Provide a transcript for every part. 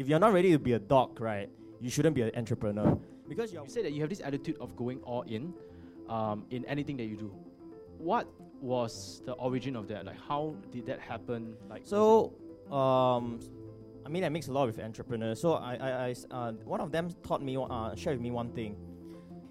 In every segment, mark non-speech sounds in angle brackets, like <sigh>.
if you're not ready to be a dog, right, you shouldn't be an entrepreneur because you're. Said that you have this attitude of going all in um, in anything that you do. What was the origin of that? Like, how did that happen? Like, So, um, I mean, I mix a lot with entrepreneurs. So I, uh, one of them taught me, uh, shared with me one thing.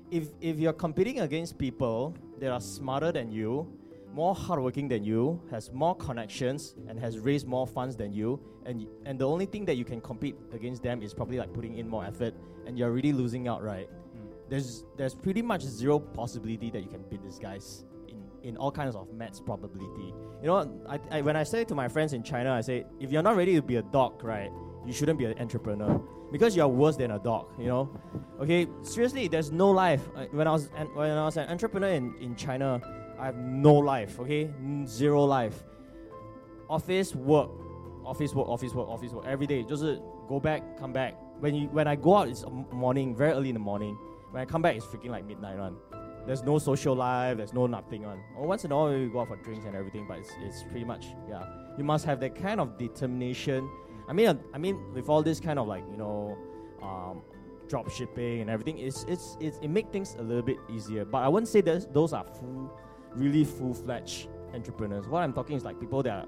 If if you're competing against people that are smarter than you, more hardworking than you, has more connections, and has raised more funds than you, and and the only thing that you can compete against them is probably like putting in more effort, and you're really losing out, right? Mm. There's there's pretty much zero possibility that you can beat these guys in in all kinds of maths probability. You know, I, I when I say to my friends in China, I say if you're not ready to be a dog, right, you shouldn't be an entrepreneur because you're worse than a dog. You know, okay. Seriously, there's no life. When I was an, when I was an entrepreneur in, in China, I have no life. Okay, zero life. Office work, office work, office work, office work every day. Just go back, come back. When you when I go out, it's m- morning, very early in the morning. When I come back, it's freaking like midnight one. There's no social life. There's no nothing on. Once in a while, we go out for drinks and everything, but it's, it's pretty much yeah. You must have that kind of determination. I mean, uh, I mean, with all this kind of like you know, um, drop shipping and everything, it's it's, it's it make things a little bit easier. But I wouldn't say that those are full, really full fledged entrepreneurs. What I'm talking is like people that are,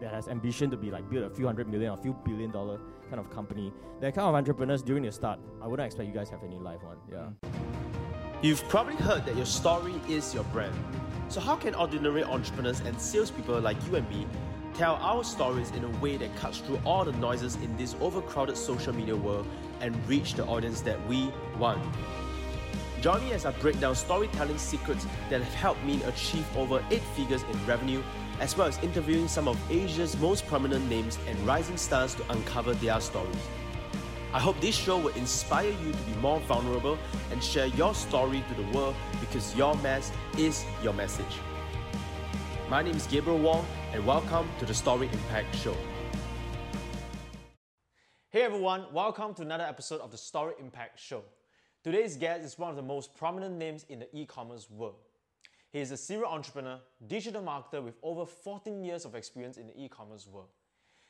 that has ambition to be like build a few hundred million or a few billion dollar kind of company. That kind of entrepreneurs during the start, I wouldn't expect you guys have any life one. Yeah. Mm. You've probably heard that your story is your brand. So, how can ordinary entrepreneurs and salespeople like you and me tell our stories in a way that cuts through all the noises in this overcrowded social media world and reach the audience that we want? Join me as I break down storytelling secrets that have helped me achieve over eight figures in revenue, as well as interviewing some of Asia's most prominent names and rising stars to uncover their stories. I hope this show will inspire you to be more vulnerable and share your story to the world because your mess is your message. My name is Gabriel Wong, and welcome to the Story Impact Show. Hey everyone, welcome to another episode of the Story Impact Show. Today's guest is one of the most prominent names in the e commerce world. He is a serial entrepreneur, digital marketer with over 14 years of experience in the e commerce world.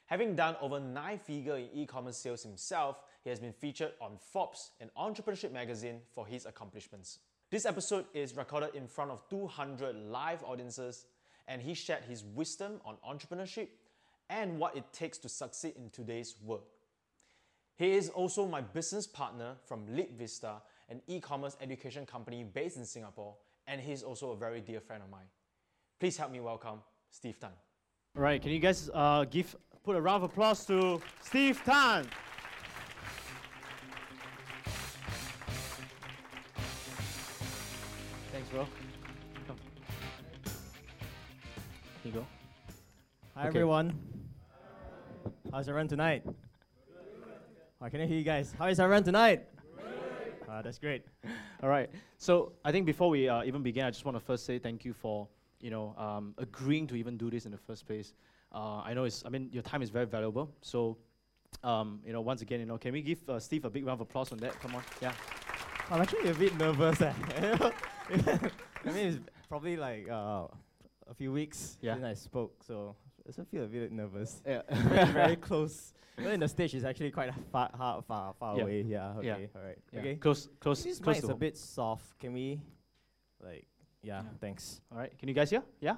Having done over nine figure in e commerce sales himself, he has been featured on Forbes and Entrepreneurship magazine for his accomplishments. This episode is recorded in front of 200 live audiences, and he shared his wisdom on entrepreneurship and what it takes to succeed in today's world. He is also my business partner from Leap Vista, an e-commerce education company based in Singapore, and he's also a very dear friend of mine. Please help me welcome Steve Tan. All right, can you guys uh, give put a round of applause to Steve Tan? Thanks, bro. Come. Here you go. Hi Okay. everyone. How's everyone tonight? I can I hear you guys. How is everyone tonight? Uh, that's great. <laughs> All right. So I think before we uh, even begin, I just want to first say thank you for you know um, agreeing to even do this in the first place. Uh, I know it's. I mean, your time is very valuable. So um, you know, once again, you know, can we give uh, Steve a big round of applause on that? Come on. Yeah. I'm actually a bit nervous. Eh. <laughs> I mean, it's probably like uh, a few weeks Yeah. since I spoke, so I still feel a bit nervous. Yeah. <laughs> very, very <laughs> close. But in the stage, is actually quite far, far, far, far Yeah. away. Yeah. Okay. Yeah. All right. yeah. Okay. Close. Close. This close mic is a bit soft. Can we, like, yeah, Yeah. Thanks. All right. Can you guys hear? Yeah.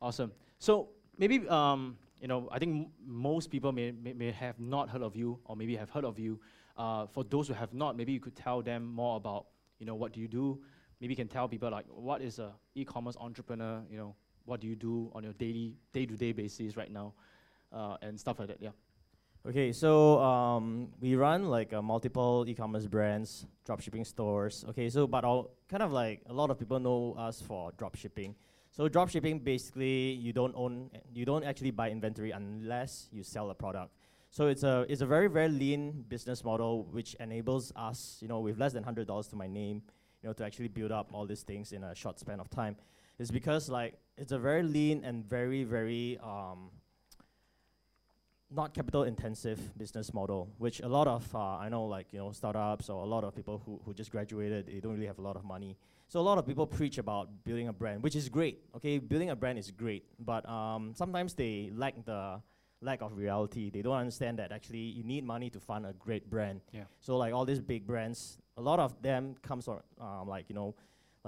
Awesome. So maybe um, you know, I think m- most people may, may may have not heard of you, or maybe have heard of you. Uh, for those who have not, maybe you could tell them more about you know what do you do. Maybe you can tell people like what is a e-commerce entrepreneur. You know, what do you do on your daily day-to-day basis right now, uh, and stuff like that. Yeah. Okay, so um, we run like uh, multiple e-commerce brands, dropshipping stores. Okay, so but all kind of like a lot of people know us for dropshipping. So dropshipping basically you don't own, you don't actually buy inventory unless you sell a product. So it's a it's a very very lean business model which enables us, you know, with less than hundred dollars to my name, you know, to actually build up all these things in a short span of time. It's because like it's a very lean and very very um, not capital intensive business model, which a lot of uh, I know like you know startups or a lot of people who, who just graduated, they don't really have a lot of money. So a lot of people preach about building a brand, which is great. Okay, building a brand is great, but um, sometimes they lack the lack of reality. They don't understand that actually you need money to fund a great brand. Yeah. So like all these big brands, a lot of them comes from um, like you know,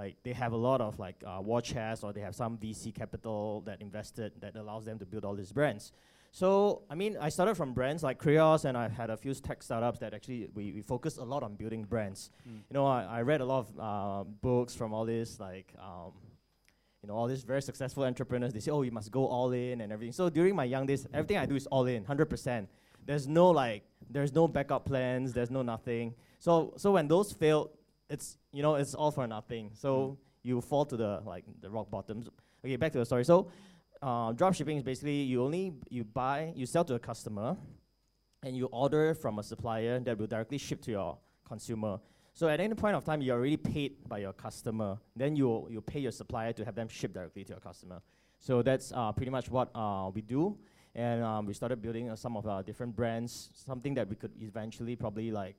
like they have a lot of like uh, war chest or they have some VC capital that invested that allows them to build all these brands. So I mean, I started from brands like Kreyos, and I've had a few tech startups that actually we, we focus a lot on building brands. Mm. You know, I, I read a lot of uh, books from all this like. Um, you know, all these very successful entrepreneurs, they say, oh, you must go all in and everything. So during my young days, everything I do is all in, 100%. There's no like, there's no backup plans, there's no nothing. So, so when those fail, it's, you know, it's all for nothing. So Mm. you fall to the, like, the rock bottoms. Okay, back to the story. So, uh, drop shipping is basically you only, you buy, you sell to a customer, and you order from a supplier that will directly ship to your consumer. So at any point of time, you're already paid by your customer. Then you you pay your supplier to have them ship directly to your customer. So that's uh, pretty much what uh, we do. And um, we started building uh, some of our different brands, something that we could eventually probably like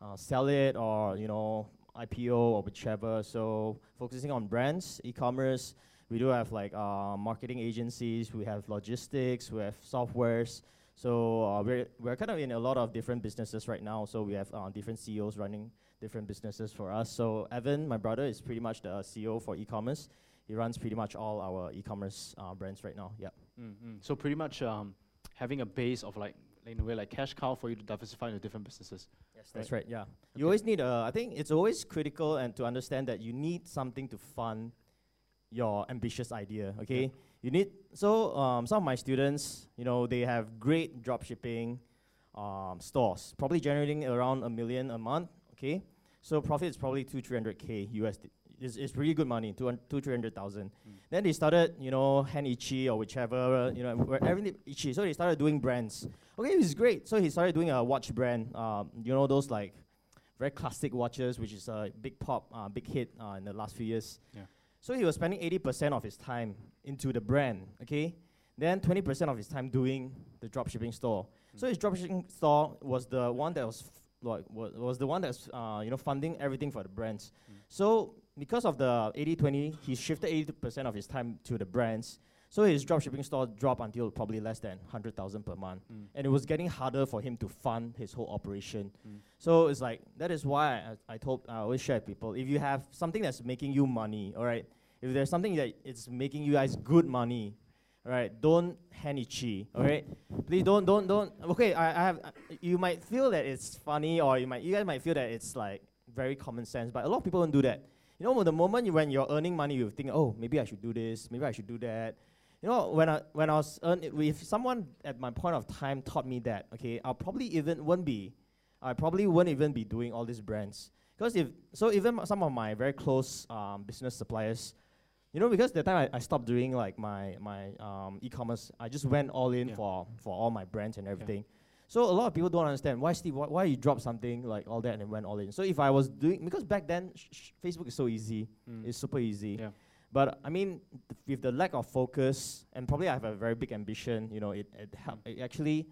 uh, sell it or you know IPO or whichever. So focusing on brands, e-commerce. We do have like uh, marketing agencies. We have logistics. We have softwares. So uh, we're we're kind of in a lot of different businesses right now. So we have uh, different CEOs running different businesses for us. So Evan, my brother, is pretty much the CEO for e-commerce. He runs pretty much all our e-commerce uh, brands right now. Yeah. Mm-hmm. So pretty much um, having a base of like in a way like cash cow for you to diversify into different businesses. Yes, that's right. Yeah. You always need a. I think it's always critical and to understand that you need something to fund your ambitious idea. Okay. You need so um, some of my students, you know, they have great drop shipping um, stores, probably generating around a million a month. Okay. So profit is probably two three hundred k USD. It's, it's really good money, two, two three hundred thousand. Then they started, you know, hand itchy or whichever, you know, where everything itchy. So they started doing brands. Okay, it's great. So he started doing a watch brand. Um, you know, those like very classic watches, which is a big pop, uh, big hit uh, in the last few years. Yeah. So he was spending 80% of his time into the brand, okay? Then 20% of his time doing the dropshipping store. So his dropshipping store was the one that was f- like was, was the one that's uh, you know funding everything for the brands. So because of the 80-20, he shifted 80% of his time to the brands. So his dropshipping store dropped until probably less than 100,000 per month. Mm. And it was getting harder for him to fund his whole operation. Mm. So it's like that is why I, I told I always share with people if you have something that's making you money, all right. If there's something that it's making you guys good money, all right, don't hand itchy, all right. Please don't don't don't. Okay, I, I have. uh, you might feel that it's funny, or you might you guys might feel that it's like very common sense, but a lot of people don't do that. You know, the moment you, when you're earning money, you think, oh, maybe I should do this, maybe I should do that. You know, when I when I was earn, if someone at my point of time taught me that, okay, I'll probably even won't be, I probably won't even be doing all these brands. Because if so, even some of my very close um, business suppliers, you know, because the time I, I stopped doing like my my um, e-commerce, I just went all in Yeah. for for all my brands and everything. So a lot of people don't understand why Steve, why, why you drop something like all that and went all in. So if I was doing because back then Facebook is so easy, Mm. it's super easy. Yeah. But I mean, th- with the lack of focus, and probably I have a very big ambition, you know, it, it, help, it actually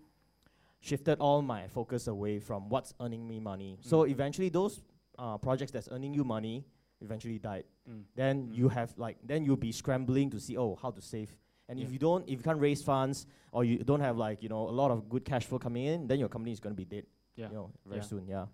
shifted all my focus away from what's earning me money. So Mm. eventually, those uh, projects that's earning you money eventually died. Mm. Then Mm. you have like, then you'll be scrambling to see, oh, how to save. And if you don't, if you can't raise funds or you don't have like, you know, a lot of good cash flow coming in, then your company is going to be dead, Yeah. you know, very Yeah. soon. Yeah.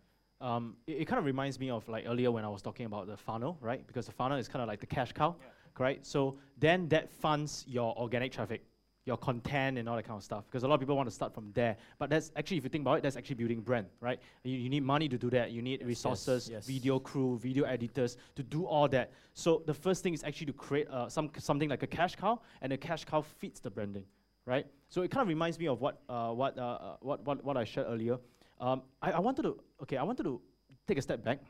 Um, it, it kind of reminds me of like earlier when I was talking about the funnel, right? Because the funnel is kind of like the cash cow, correct? So then that funds your organic traffic, your content and all that kind of stuff. Because a lot of people want to start from there. But that's actually, if you think about it, that's actually building brand, right? You, you need money to do that. You need Yes, resources, yes. video crew, video editors to do all that. So the first thing is actually to create uh, some something like a cash cow, and the cash cow feeds the branding, right? So it kind of reminds me of what uh, what, uh, what what what I shared earlier. Um, I, I wanted to okay, I wanted to take a step back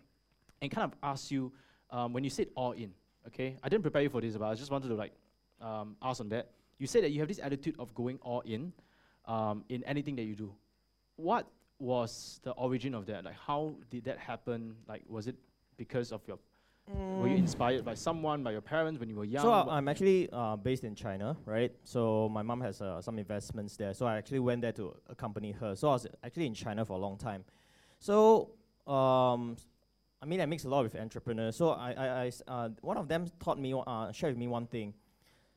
and kind of ask you um, when you said all in. Okay, I didn't prepare you for this, but I just wanted to like um, ask on that. You said that you have this attitude of going all in um, in anything that you do. What was the origin of that? Like, how did that happen? Like, was it because of your were you inspired by someone, by your parents when you were young? So uh, I'm actually uh, based in China, right? So my mom has uh, some investments there. So I actually went there to accompany her. So I was actually in China for a long time. So um, I mean, I mix a lot with entrepreneurs. So I, I, I uh, one of them taught me, uh, shared with me one thing.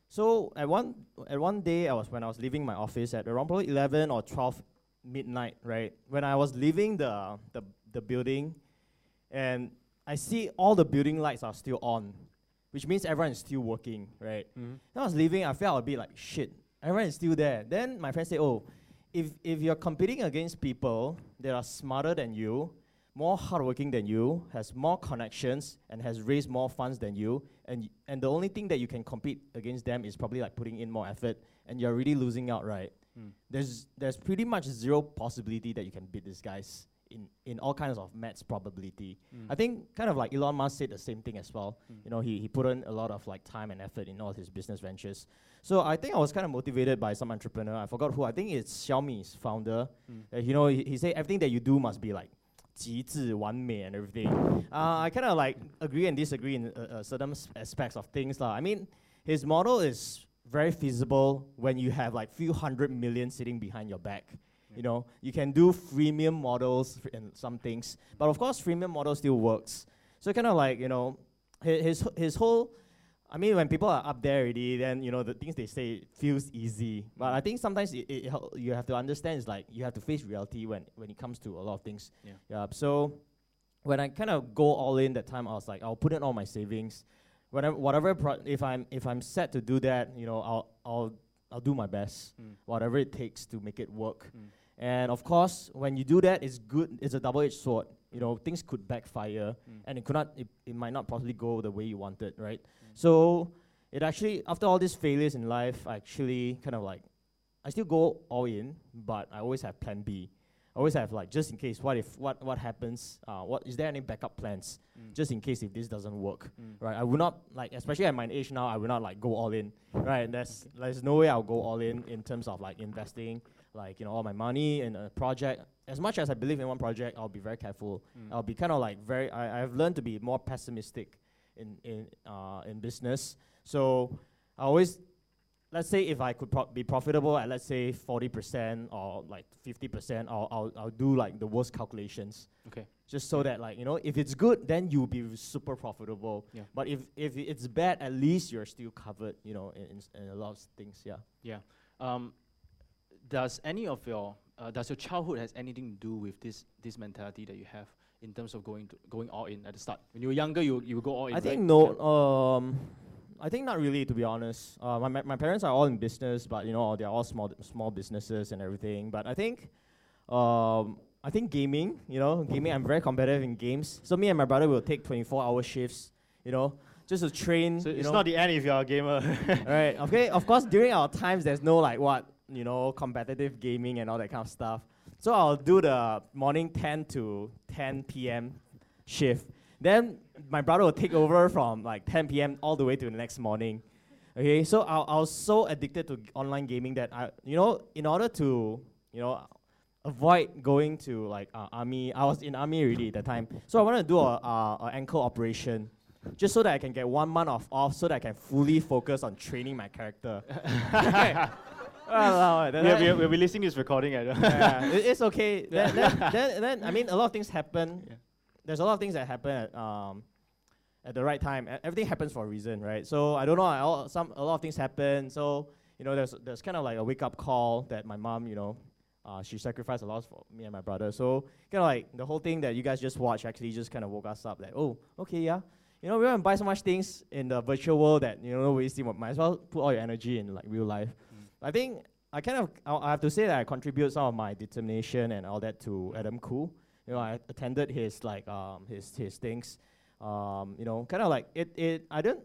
So at one at one day, I was when I was leaving my office at around probably eleven or twelve midnight, right? When I was leaving the the, the building, and I see all the building lights are still on, which means everyone is still working, right? Mm-hmm. Then I was leaving, I felt a bit like shit. Everyone is still there. Then my friend said, "Oh, if if you're competing against people that are smarter than you, more hardworking than you, has more connections, and has raised more funds than you, and and the only thing that you can compete against them is probably like putting in more effort, and you're really losing out, right? Mm. There's there's pretty much zero possibility that you can beat these guys in in all kinds of maths probability. Mm. I think kind of like Elon Musk said the same thing as well. Mm. You know, he, he put in a lot of like time and effort in all his business ventures. So I think I was kind of motivated by some entrepreneur. I forgot who. I think it's Xiaomi's founder. Mm. Uh, you know, he, he said everything that you do must be like 极致完美 and everything. uh, I kind of like agree and disagree in uh, uh, certain s- aspects of things. lah. I mean, his model is very feasible when you have like few hundred million sitting behind your back. You know, you can do freemium models f- and some things, but of course, freemium model still works. So kind of like you know, his his, h- his whole. I mean, when people are up there already, then you know the things they say feels easy. But I think sometimes it, it you have to understand is like you have to face reality when when it comes to a lot of things. Yeah. Yeah. So when I kind of go all in that time, I was like, I'll put in all my savings. Whatever, whatever. Pro- if I'm if I'm set to do that, you know, I'll I'll I'll do my best, Mm. whatever it takes to make it work. Mm. And of course, when you do that, it's good. It's a double-edged sword. You know, things could backfire, Mm. and it could not. It, it might not possibly go the way you wanted, right? Mm. So it actually, after all these failures in life, I actually kind of like, I still go all in, but I always have Plan B. I always have like just in case. What if what what happens? Uh, what is there any backup plans? Mm. Just in case if this doesn't work, Mm. right? I would not like, especially at my age now, I would not like go all in, right? There's there's no way I'll go all in in terms of like investing, like you know all my money in a project. As much as I believe in one project, I'll be very careful. Mm. I'll be kind of like very. I I've learned to be more pessimistic in in uh in business. So I always. Let's say if I could pro- be profitable at let's say forty percent or like fifty percent, I'll, I'll I'll do like the worst calculations Okay. just so that like you know if it's good then you'll be super profitable Yeah. but if if it's bad at least you're still covered you know in, in, in a lot of things yeah Yeah. Um, does any of your uh, does your childhood has anything to do with this this mentality that you have in terms of going to going all in at the start? When you were younger, you you would go all in. i think right? no um i think not really to be honest uh, my, my my parents are all in business but you know they're all small small businesses and everything but i think um i think gaming you know gaming i'm very competitive in games so me and my brother will take 24 hour shifts you know just to train So you it's know, not the end if you're a gamer. <laughs> right. Okay. Of course, during our times, there's no like what you know competitive gaming and all that kind of stuff. So I'll do the morning 10 to 10 p.m. shift. Then my brother will take over from like 10 p.m. all the way to the next morning. Okay. So I, I was so addicted to online gaming that I, you know, in order to, you know, avoid going to like uh, army, I was in army already at the time. So I wanted to do a, a, a ankle operation just so that I can get one month of off so that I can fully focus on training my character. <laughs> Walao, then we I- are, we are, we're releasing this recording yeah, it- it's okay. Then, then, then, then, I mean, a lot of things happen. Yeah. There's a lot of things that happen at, um, at the right time. Everything happens for a reason, right? So I don't know. I, all, some a lot of things happen. So you know, there's there's kind of like a wake up call that my mom, you know, uh, she sacrificed a lot for me and my brother. So kind of like the whole thing that you guys just watched actually just kind of woke us up. Like, oh, okay, yeah. You know, we want to buy so much things in the virtual world that you know nobody see. Might as well put all your energy in like real life. I think I kind of I I have to say that I contribute some of my determination and all that to Adam Khoo. You know, I attended his like um his his things. Um, you know, kind of like it it I don't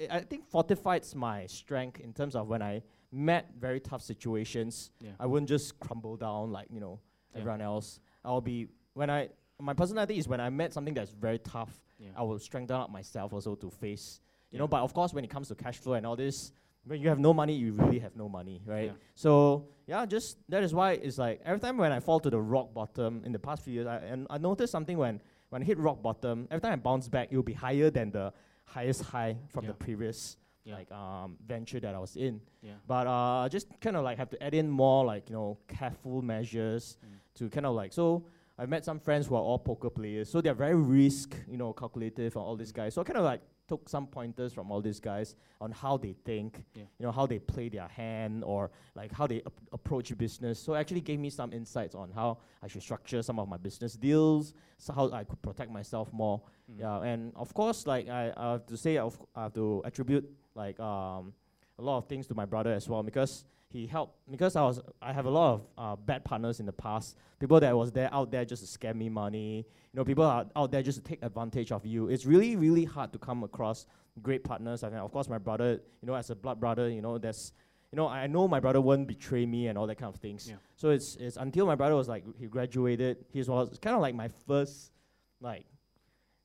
I I think fortifies my strength in terms of when I met very tough situations. Yeah. I wouldn't just crumble down like you know Yeah. everyone else. I'll be when I my personality is when I met something that's very tough. Yeah. I will strengthen up myself also to face. You know, but of course, when it comes to cash flow and all this, when you have no money, you really have no money, right? Yeah. So yeah, just that is why it's like every time when I fall to the rock bottom in the past few years, I, and I noticed something when when I hit rock bottom, every time I bounce back, it will be higher than the highest high from Yeah. the previous Yeah. like um venture that I was in. Yeah. But uh, just kind of like have to add in more like you know careful measures Mm. to kind of like so. I met some friends who are all poker players, so they're very risk, you know, calculative and all these guys. So I kind of like took some pointers from all these guys on how they think, Yeah. you know, how they play their hand or like how they ap- approach business. So actually gave me some insights on how I should structure some of my business deals, so how I could protect myself more. Mm. Yeah, and of course, like I, I have to say, I have to attribute like um, a lot of things to my brother as well because he helped. Because I was, I have a lot of uh, bad partners in the past. People that was there out there just to scam me money. You know, people are out there just to take advantage of you. It's really, really hard to come across great partners. And of course, my brother, you know, as a blood brother, you know, there's, you know, I know my brother won't betray me and all that kind of things. Yeah. So it's it's until my brother was like he graduated, he was kind of like my first, like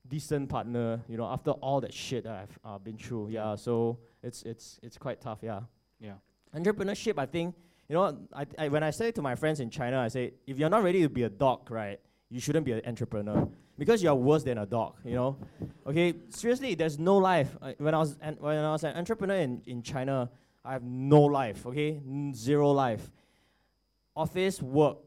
decent partner, you know, after all that shit that I've uh, been through. Yeah, so it's it's it's quite tough. Yeah, Yeah. Entrepreneurship. I think you know, I, I when I say to my friends in China, I say if you're not ready to be a dog, right, you shouldn't be an entrepreneur because you're worse than a dog. You know, okay. Seriously, there's no life. Uh, when I was an, when I was an entrepreneur in in China, I have no life. Okay, N- zero life. Office work,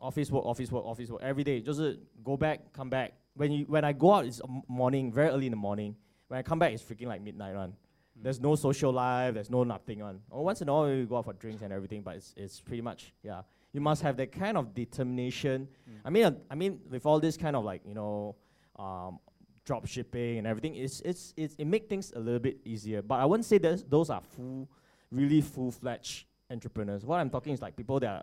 office work, office work, office work every day. Just go back, come back. When you when I go out, it's morning, very early in the morning. When I come back, it's freaking like midnight one. There's no social life. There's no nothing on. Or once in a while, we go out for drinks and everything, but it's it's pretty much yeah. You must have that kind of determination. I mean, uh, I mean, with all this kind of like you know, um, drop shipping and everything, it's it's, it's it make things a little bit easier. But I wouldn't say that those are full, really full fledged entrepreneurs. What I'm talking is like people that are,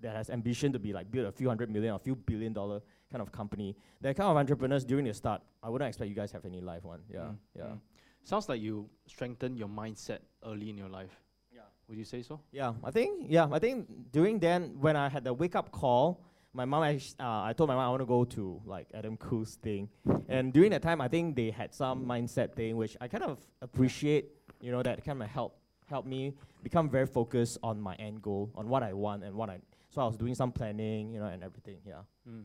that has ambition to be like build a few hundred million or a few billion dollar kind of company. That kind of entrepreneurs during the start, I wouldn't expect you guys have any life one. Yeah, Mm, yeah. mm. Sounds like you strengthened your mindset early in your life. Yeah. Would you say so? Yeah, I think yeah, I think during then when I had the wake up call, my mom act- uh, I told my mom I want to go to like Adam Khoo's thing, and during that time I think they had some mindset thing which I kind of appreciate. You know that kind of help help me become very focused on my end goal, on what I want and what I. So I was doing some planning, you know, and everything. Yeah. Mm.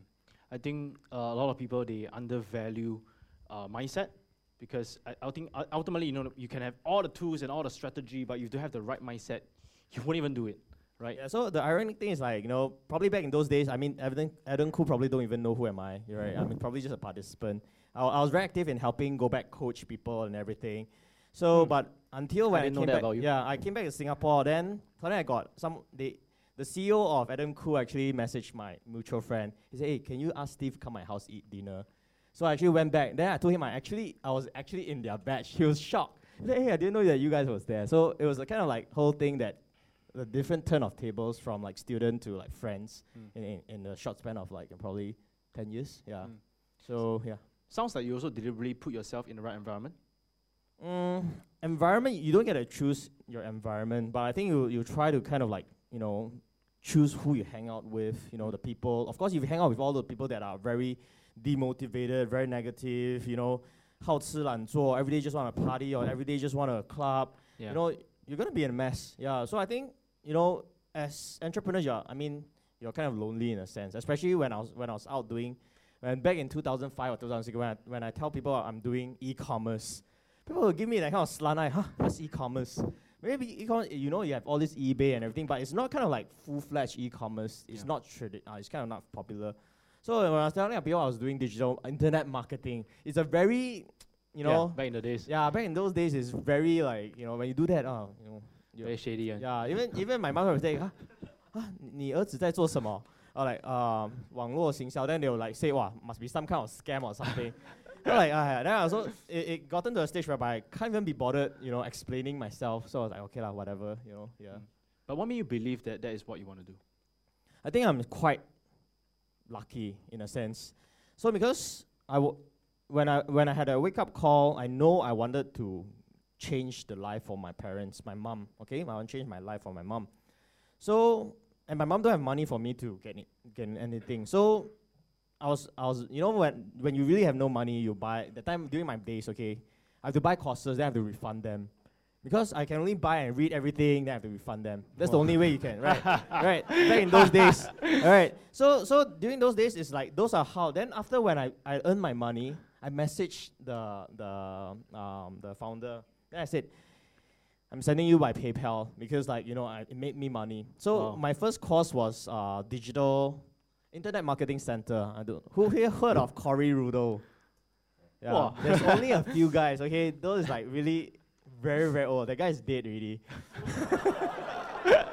I think uh, a lot of people they undervalue uh, mindset because I, I think ultimately you know you can have all the tools and all the strategy, but you don't have the right mindset, you won't even do it, right? Yeah, so the ironic thing is like, you know, probably back in those days, I mean, Adam, Adam Khoo probably don't even know who am I, right? I mean, probably just a participant. I, I was very active in helping go back coach people and everything. So, Hmm. but until when I, didn't know came that back, about you. yeah, I came back to Singapore, then suddenly I got some, they, the CEO of Adam Khoo actually messaged my mutual friend. He said, hey, can you ask Steve come my house eat dinner? So I actually went back. Then I told him I actually, I was actually in their batch. He was shocked. He said, hey, I didn't know that you guys was there. So it was a kind of like whole thing that the different turn of tables from like student to like friends Mm. in, in, in a short span of like probably 10 years. Yeah. Mm. So, yeah. Sounds like you also deliberately put yourself in the right environment. Mm, environment, you don't get to choose your environment, but I think you, you try to kind of like, you know, choose who you hang out with, you know, the people. Of course, if you hang out with all the people that are very demotivated, very negative, you know, 好吃懒做, every day just want to party or every day just want to club, Yeah. you know, you're gonna be in a mess. Yeah. So I think you know, as entrepreneurs, you're, I mean, you're kind of lonely in a sense, especially when I was when I was out doing, when back in 2005 or 2006, when I, when I tell people I'm doing e-commerce, people will give me that kind of slant eye. Huh? What's e-commerce? Maybe e-commerce, you know, you have all this eBay and everything, but it's not kind of like full-fledged e-commerce. It's Yeah. not tradi- uh, It's kind of not popular. So when I was telling people I was doing digital internet marketing, it's a very, you know, yeah, back in the days, yeah, back in those days, it's very like you know when you do that, oh, you know, you- very shady. And yeah, even even my mother would say, 啊啊，你儿子在做什么？ Or like um 网络行销 then they will like say, wow, must be some kind of scam or something. <laughs> then like uh, then I also it, it gotten to a stage whereby I can't even be bothered, you know, explaining myself. So I was like, okay lah, whatever, you know, yeah. Mm. But what made you believe that that is what you want to do? I think I'm quite lucky in a sense. So because I w- when I when I had a wake up call, I know I wanted to change the life for my parents, my mom. Okay, I want to change my life for my mom. So and my mom don't have money for me to get get anything. So I was I was you know when when you really have no money, you buy the time during my days. Okay, I have to buy courses, then I have to refund them. Because I can only buy and read everything, then I have to refund them. That's the only way you <laughs> can, right? right. Back in those days. <laughs> All right. So so during those days, it's like those are how. Then after when I, I earn my money, I messaged the the um the founder. Then I said, I'm sending you by PayPal because like you know I, it made me money. So Wow. my first course was uh digital internet marketing center. I don't who here <laughs> heard of Corey Rudl? Yeah, Wow. there's only a few guys. Okay, those is like really very very old. That guy is dead already. <laughs>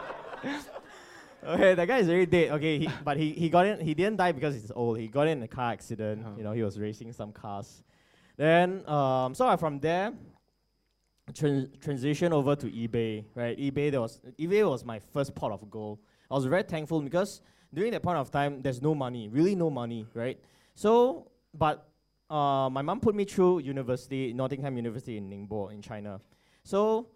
okay, that guy is already dead. Okay, he, but he, he got in. He didn't die because he's old. He got in a car accident. Uh-huh. You know, he was racing some cars. Then um, so I from there tran- transition over to eBay. Right, eBay there was eBay was my first pot of gold. I was very thankful because during that point of time, there's no money, really no money, right? So, but uh, my mom put me through university, Nottingham University in Ningbo in China. So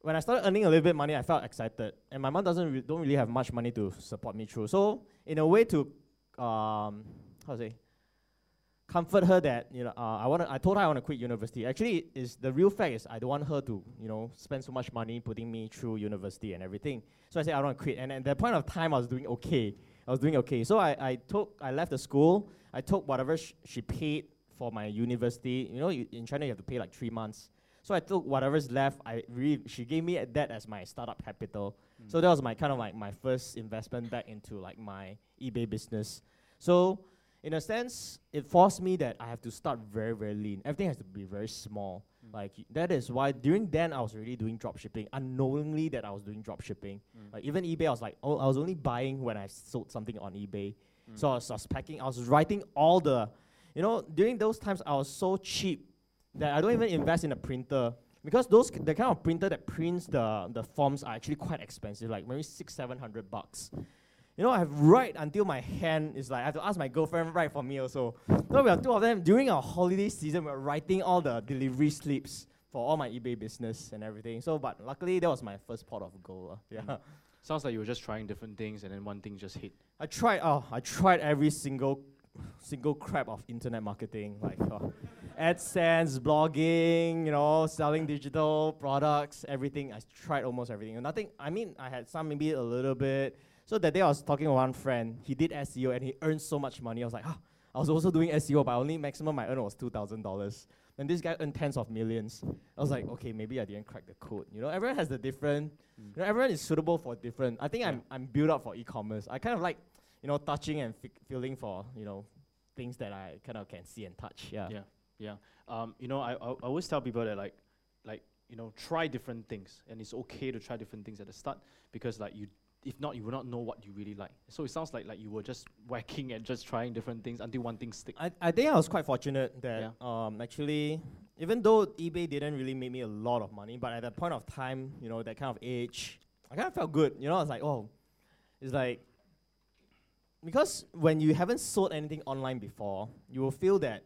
when I started earning a little bit of money, I felt excited. And my mom doesn't re- don't really have much money to support me through. So in a way to um, how to say comfort her that you know uh, I want I told her I want to quit university. Actually, is the real fact is I don't want her to you know spend so much money putting me through university and everything. So I said I want to quit. And at that point of time, I was doing okay. I was doing okay. So I, I took I left the school. I took whatever sh- she paid for my university. You know, you, in China you have to pay like three months. So I took whatever's left. I she gave me that as my startup capital. Hmm. So that was my kind of like my first investment back into like my eBay business. So in a sense, it forced me that I have to start very very lean. Everything has to be very small. Hmm. Like that is why during then I was already doing drop shipping, unknowingly that I was doing drop shipping. Hmm. Like even eBay, I was like, oh, I was only buying when I sold something on eBay. So I was, I was packing, I was writing all the, you know, during those times I was so cheap that I don't even invest in a printer because those the kind of printer that prints the the forms are actually quite expensive, like maybe six seven hundred bucks. You know, I have write until my hand is like I have to ask my girlfriend write for me also. So we are two of them during our holiday season. We are writing all the delivery slips for all my eBay business and everything. So, but luckily that was my first pot of gold. uh, Yeah, Sounds like you were just trying different things and then one thing just hit. I tried. Oh, I tried every single single crap of internet marketing, like oh, AdSense, blogging, you know, selling digital products, everything. I tried almost everything. Nothing. I mean, I had some maybe a little bit. So that day I was talking to one friend. He did SEO and he earned so much money. I was like, ah, I was also doing SEO, but only maximum I earned was two thousand dollars. And this guy earned tens of millions. I was like, okay, maybe I didn't crack the code. You know, everyone has the different. You know, everyone is suitable for different. I think I'm I'm built up for e-commerce. I kind of like, you know, touching and feeling for you know, things that I kind of can see and touch. Yeah. Yeah. Yeah. Um, you know, I, I I always tell people that like like you know try different things and it's okay to try different things at the start because like you if not you will not know what you really like. So it sounds like like you were just <laughs> whacking and just trying different things until one thing stick. I, I think I was quite fortunate that um, actually, even though eBay didn't really make me a lot of money, but at that point of time, you know, that kind of age, I kind of felt good. You know, I was like, oh, it's like, because when you haven't sold anything online before, you will feel that,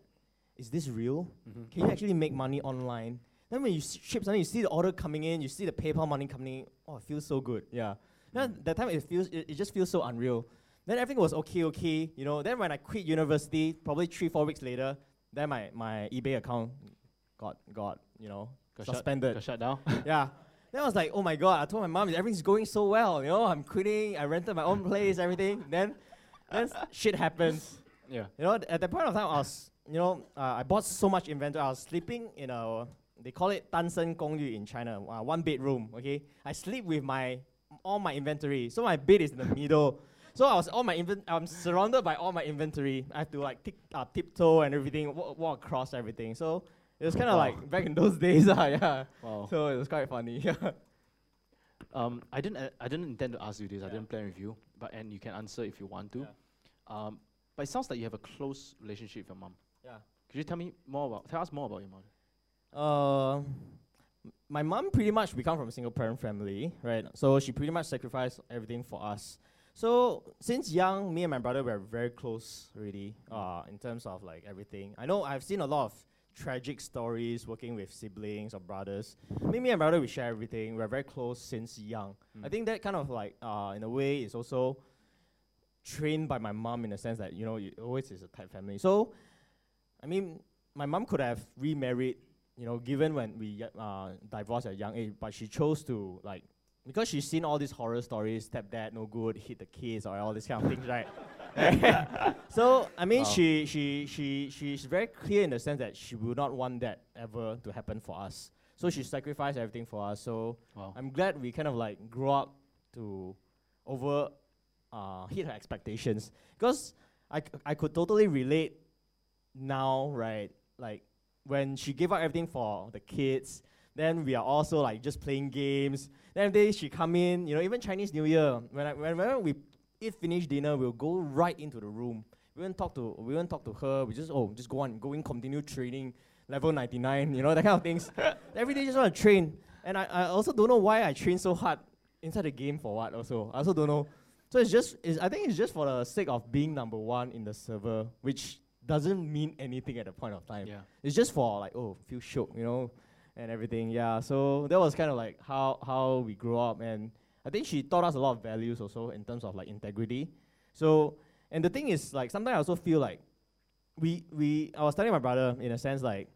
is this real? Mhm. Can you actually make money online? Then when you ship something, you see the order coming in, you see the PayPal money coming in. Oh, it feels so good. Yeah. Then that time it feels it, it just feels so unreal. Then everything was okay, okay. You know. Then when I quit university, probably three four weeks later, then my, my eBay account got got you know Got shut- suspended. Got shut down. <laughs> yeah. Then I was like, oh my god! I told my mom everything's going so well. You know, I'm quitting. I rented my own place, everything. Then, then <laughs> shit happens. yeah. You know, at that point of time, I was, you know, uh, I bought so much inventory. I was sleeping in a, they call it Danshen Gongyu in China, uh, one bedroom. Okay, I sleep with my all my inventory. So my bed is in the middle. So I was all my invent. I'm surrounded by all my inventory. I have to like uh, tiptoe and everything, walk, walk across everything. So it was kind of Wow. like back in those <laughs> days, uh, yeah. Wow. So it was quite funny. Yeah. <laughs> Um, I didn't. uh, I didn't intend to ask you this. I didn't plan with you, but and you can answer if you want to. Yeah. Um, but it sounds like you have a close relationship with your mom. Yeah. Could you tell me more about? Tell us more about your mom. Uh, my mom pretty much we come from a single parent family, right? So she pretty much sacrificed everything for us. So since young, me and my brother were very close really Uh, in terms of like everything. I know I've seen a lot of tragic stories working with siblings or brothers. Me, me and my brother we share everything. We're very close since young. I think that kind of like uh, in a way is also trained by my mom in the sense that you know it always is a tight family. So, I mean, my mom could have remarried you know, given when we uh, divorced at a young age, but she chose to like because she's seen all these horror stories, stepdad no good, hit the kids or all these kind of things, right? <laughs> so I mean, Wow. she she she she's very clear in the sense that she will not want that ever to happen for us. So she sacrificed everything for us. So Wow. I'm glad we kind of like grew up to over uh, hit her expectations because I, c- I could totally relate now, right? Like when she gave up everything for the kids, then we are also like just playing games. Then day she come in, you know, even Chinese New Year, when I, whenever we eat finish dinner, we'll go right into the room. We won't talk to we won't talk to her. We just oh just go on, go in, continue training, level ninety nine, you know <laughs> that kind of things. every day just want to train, and I, I also don't know why I train so hard inside the game for what. Also, I also don't know. So it's just it's, I think it's just for the sake of being number one in the server, which doesn't mean anything at the point of time. Yeah. It's just for like oh feel shook, you know, and everything. Yeah. So that was kind of like how how we grew up, and I think she taught us a lot of values also in terms of like integrity. So and the thing is like sometimes I also feel like we we I was telling my brother in a sense like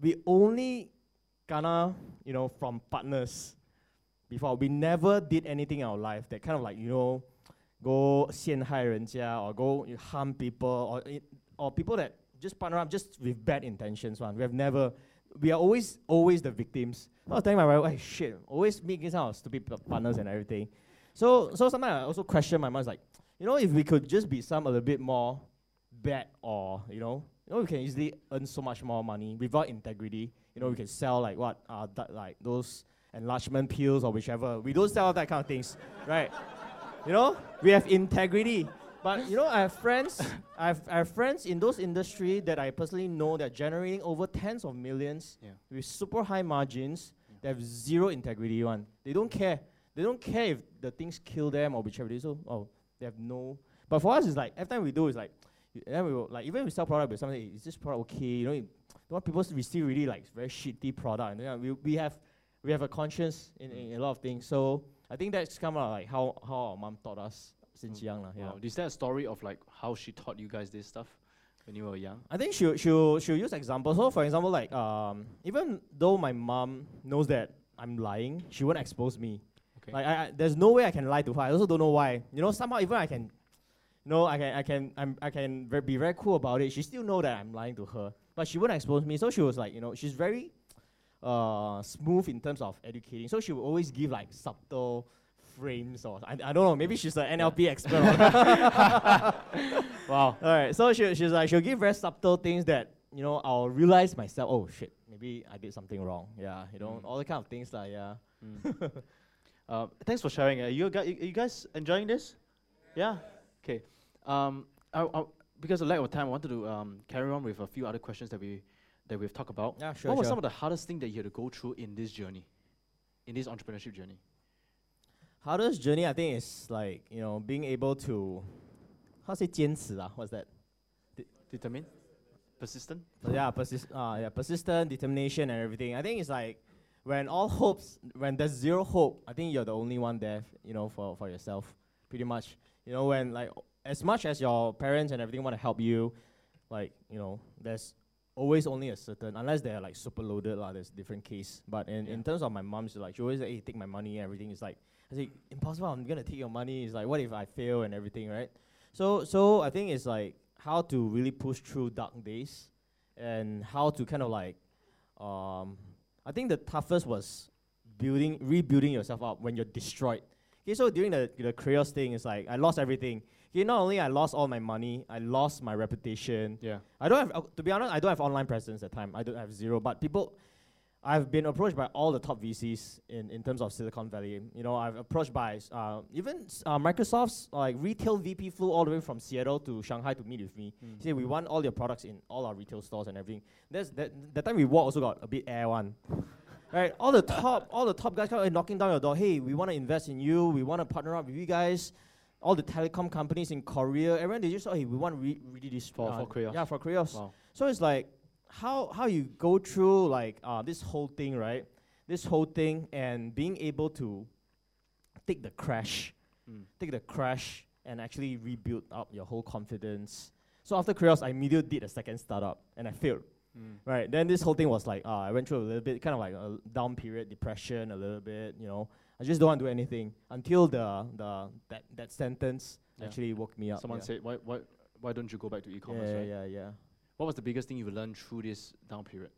we only gonna you know from partners before we never did anything in our life that kind of like you know go 陷害人家 or go you harm people or it, or people that just partner up just with bad intentions one we have never we are always always the victims I was telling my wife hey shit always making some stupid p- partners and everything so so sometimes I also question my mind like you know if we could just be some a little bit more bad or you know you know we can easily earn so much more money without integrity you know we can sell like what uh that, like those enlargement pills or whichever we don't sell that kind of things <laughs> right You know we have integrity. But you know i have friends I have, I have friends in those industry that i personally know that are generating over tens of millions Yeah. with super high margins they have zero integrity one. They don't care. They don't care if the things kill them or it is so oh they have no. But for us it's like every time we do it's like then we will like even if we sell product with something is this product okay? You know you don't want people to receive really like very shitty product. And then we, we have we have a conscience in, in a lot of things. So I think that's kind of like how, how our mom taught us since young lah, yeah. Wow. Is there a story of like how she taught you guys this stuff when you were young? I think she'll, she'll, she'll use examples. So, for example, like, um, even though my mom knows that I'm lying, she won't expose me. Okay. Like, I, I, there's no way I can lie to her. I also don't know why. You know, somehow even I can, you know, I can, I can, I'm, I can be very cool about it. She still know that I'm lying to her, but she won't expose me. So she was like, you know, she's very uh, smooth in terms of educating. So she will always give like subtle frames or I, I don't know. Maybe she's an NLP expert. <laughs> Wow. all right, so she, she's like she'll give very subtle things that you know I'll realize myself. Oh shit, maybe I did something wrong. Yeah, you know Mm. all the kind of things like yeah. Mm. <laughs> uh, thanks for sharing. Uh, you, guys, you guys enjoying this? Yeah. Okay. Um, I, I, because of lack of time, I wanted to um, carry on with a few other questions that we that we've talked about. Yeah, sure. what was sure. some of the hardest thing that you had to go through in this journey, in this entrepreneurship journey? hardest journey? I think is like you know being able to how to say 坚持 ah? What's that? Determined, persistent. yeah, persist, uh, yeah, persistent, determination, and everything. I think it's like when all hopes, when there's zero hope, I think you're the only one there, f- you know, for, for yourself, pretty much. You know, when like as much as your parents and everything want to help you, like you know, there's always only a certain, unless they're like super loaded, lah. There's different case. But in, in terms of my mom, she's like she always say, hey, take my money and everything. It's like I say impossible. I'm gonna take your money. It's like what if I fail and everything, right? So so I think it's like how to really push through dark days and how to kind of like um I think the toughest was building rebuilding yourself up when you're destroyed. Okay, so during the the Kreyos thing, it's like I lost everything. Okay, not only I lost all my money, I lost my reputation. Yeah. I don't have uh, to be honest, I don't have online presence at the time. I don't have zero. But people I've been approached by all the top VCs in, in terms of Silicon Valley. You know, I've approached by uh, even uh, Microsoft's like retail VP flew all the way from Seattle to Shanghai to meet with me. Mm. He said, we want all your products in all our retail stores and everything. That's that, that time we walk also got a bit air one. <laughs> right? All the top all the top guys come knocking down your door. Hey, we want to invest in you. We want to partner up with you guys. All the telecom companies in Korea, everyone they just oh hey, we want to re- really this For- uh, for Kreyos. Yeah, for Kreyos. Wow. So it's like how how you go through like uh, this whole thing, right? This whole thing and being able to take the crash, Mm. take the crash and actually rebuild up your whole confidence. So after Kreyos, I immediately did a second startup and I failed. Mm. Right. Then this whole thing was like uh, I went through a little bit, kind of like a down period, depression, a little bit. You know, I just don't want to do anything until the the that that sentence Yeah. actually woke me up. Someone yeah. said, why, why, why don't you go back to e-commerce, yeah, right? yeah, yeah. What was the biggest thing you learned through this down period?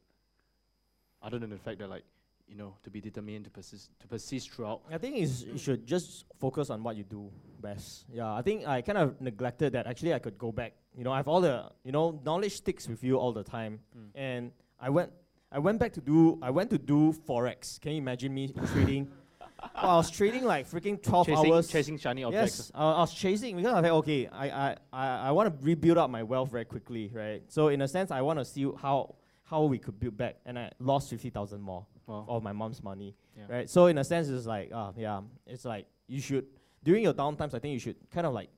Other than the fact that like you know, to be determined, to persist, to persist throughout. I think is you should just focus on what you do best. Yeah, I think I kind of neglected that. Actually, I could go back. You know, I have all the you know knowledge sticks with you all the time, Mm. and I went I went back to do I went to do forex. Can you imagine me <laughs> trading? Oh, I was trading like freaking twelve chasing, hours. chasing shiny objects. Yes, I, I was chasing because I was like, okay, I I, I, I want to rebuild up my wealth very quickly, right? So in a sense, I want to see how how we could build back, and I lost fifty thousand more Wow. of my mom's money, Yeah. right? So in a sense, it's like, uh, yeah, it's like you should during your downtimes. I think you should kind of like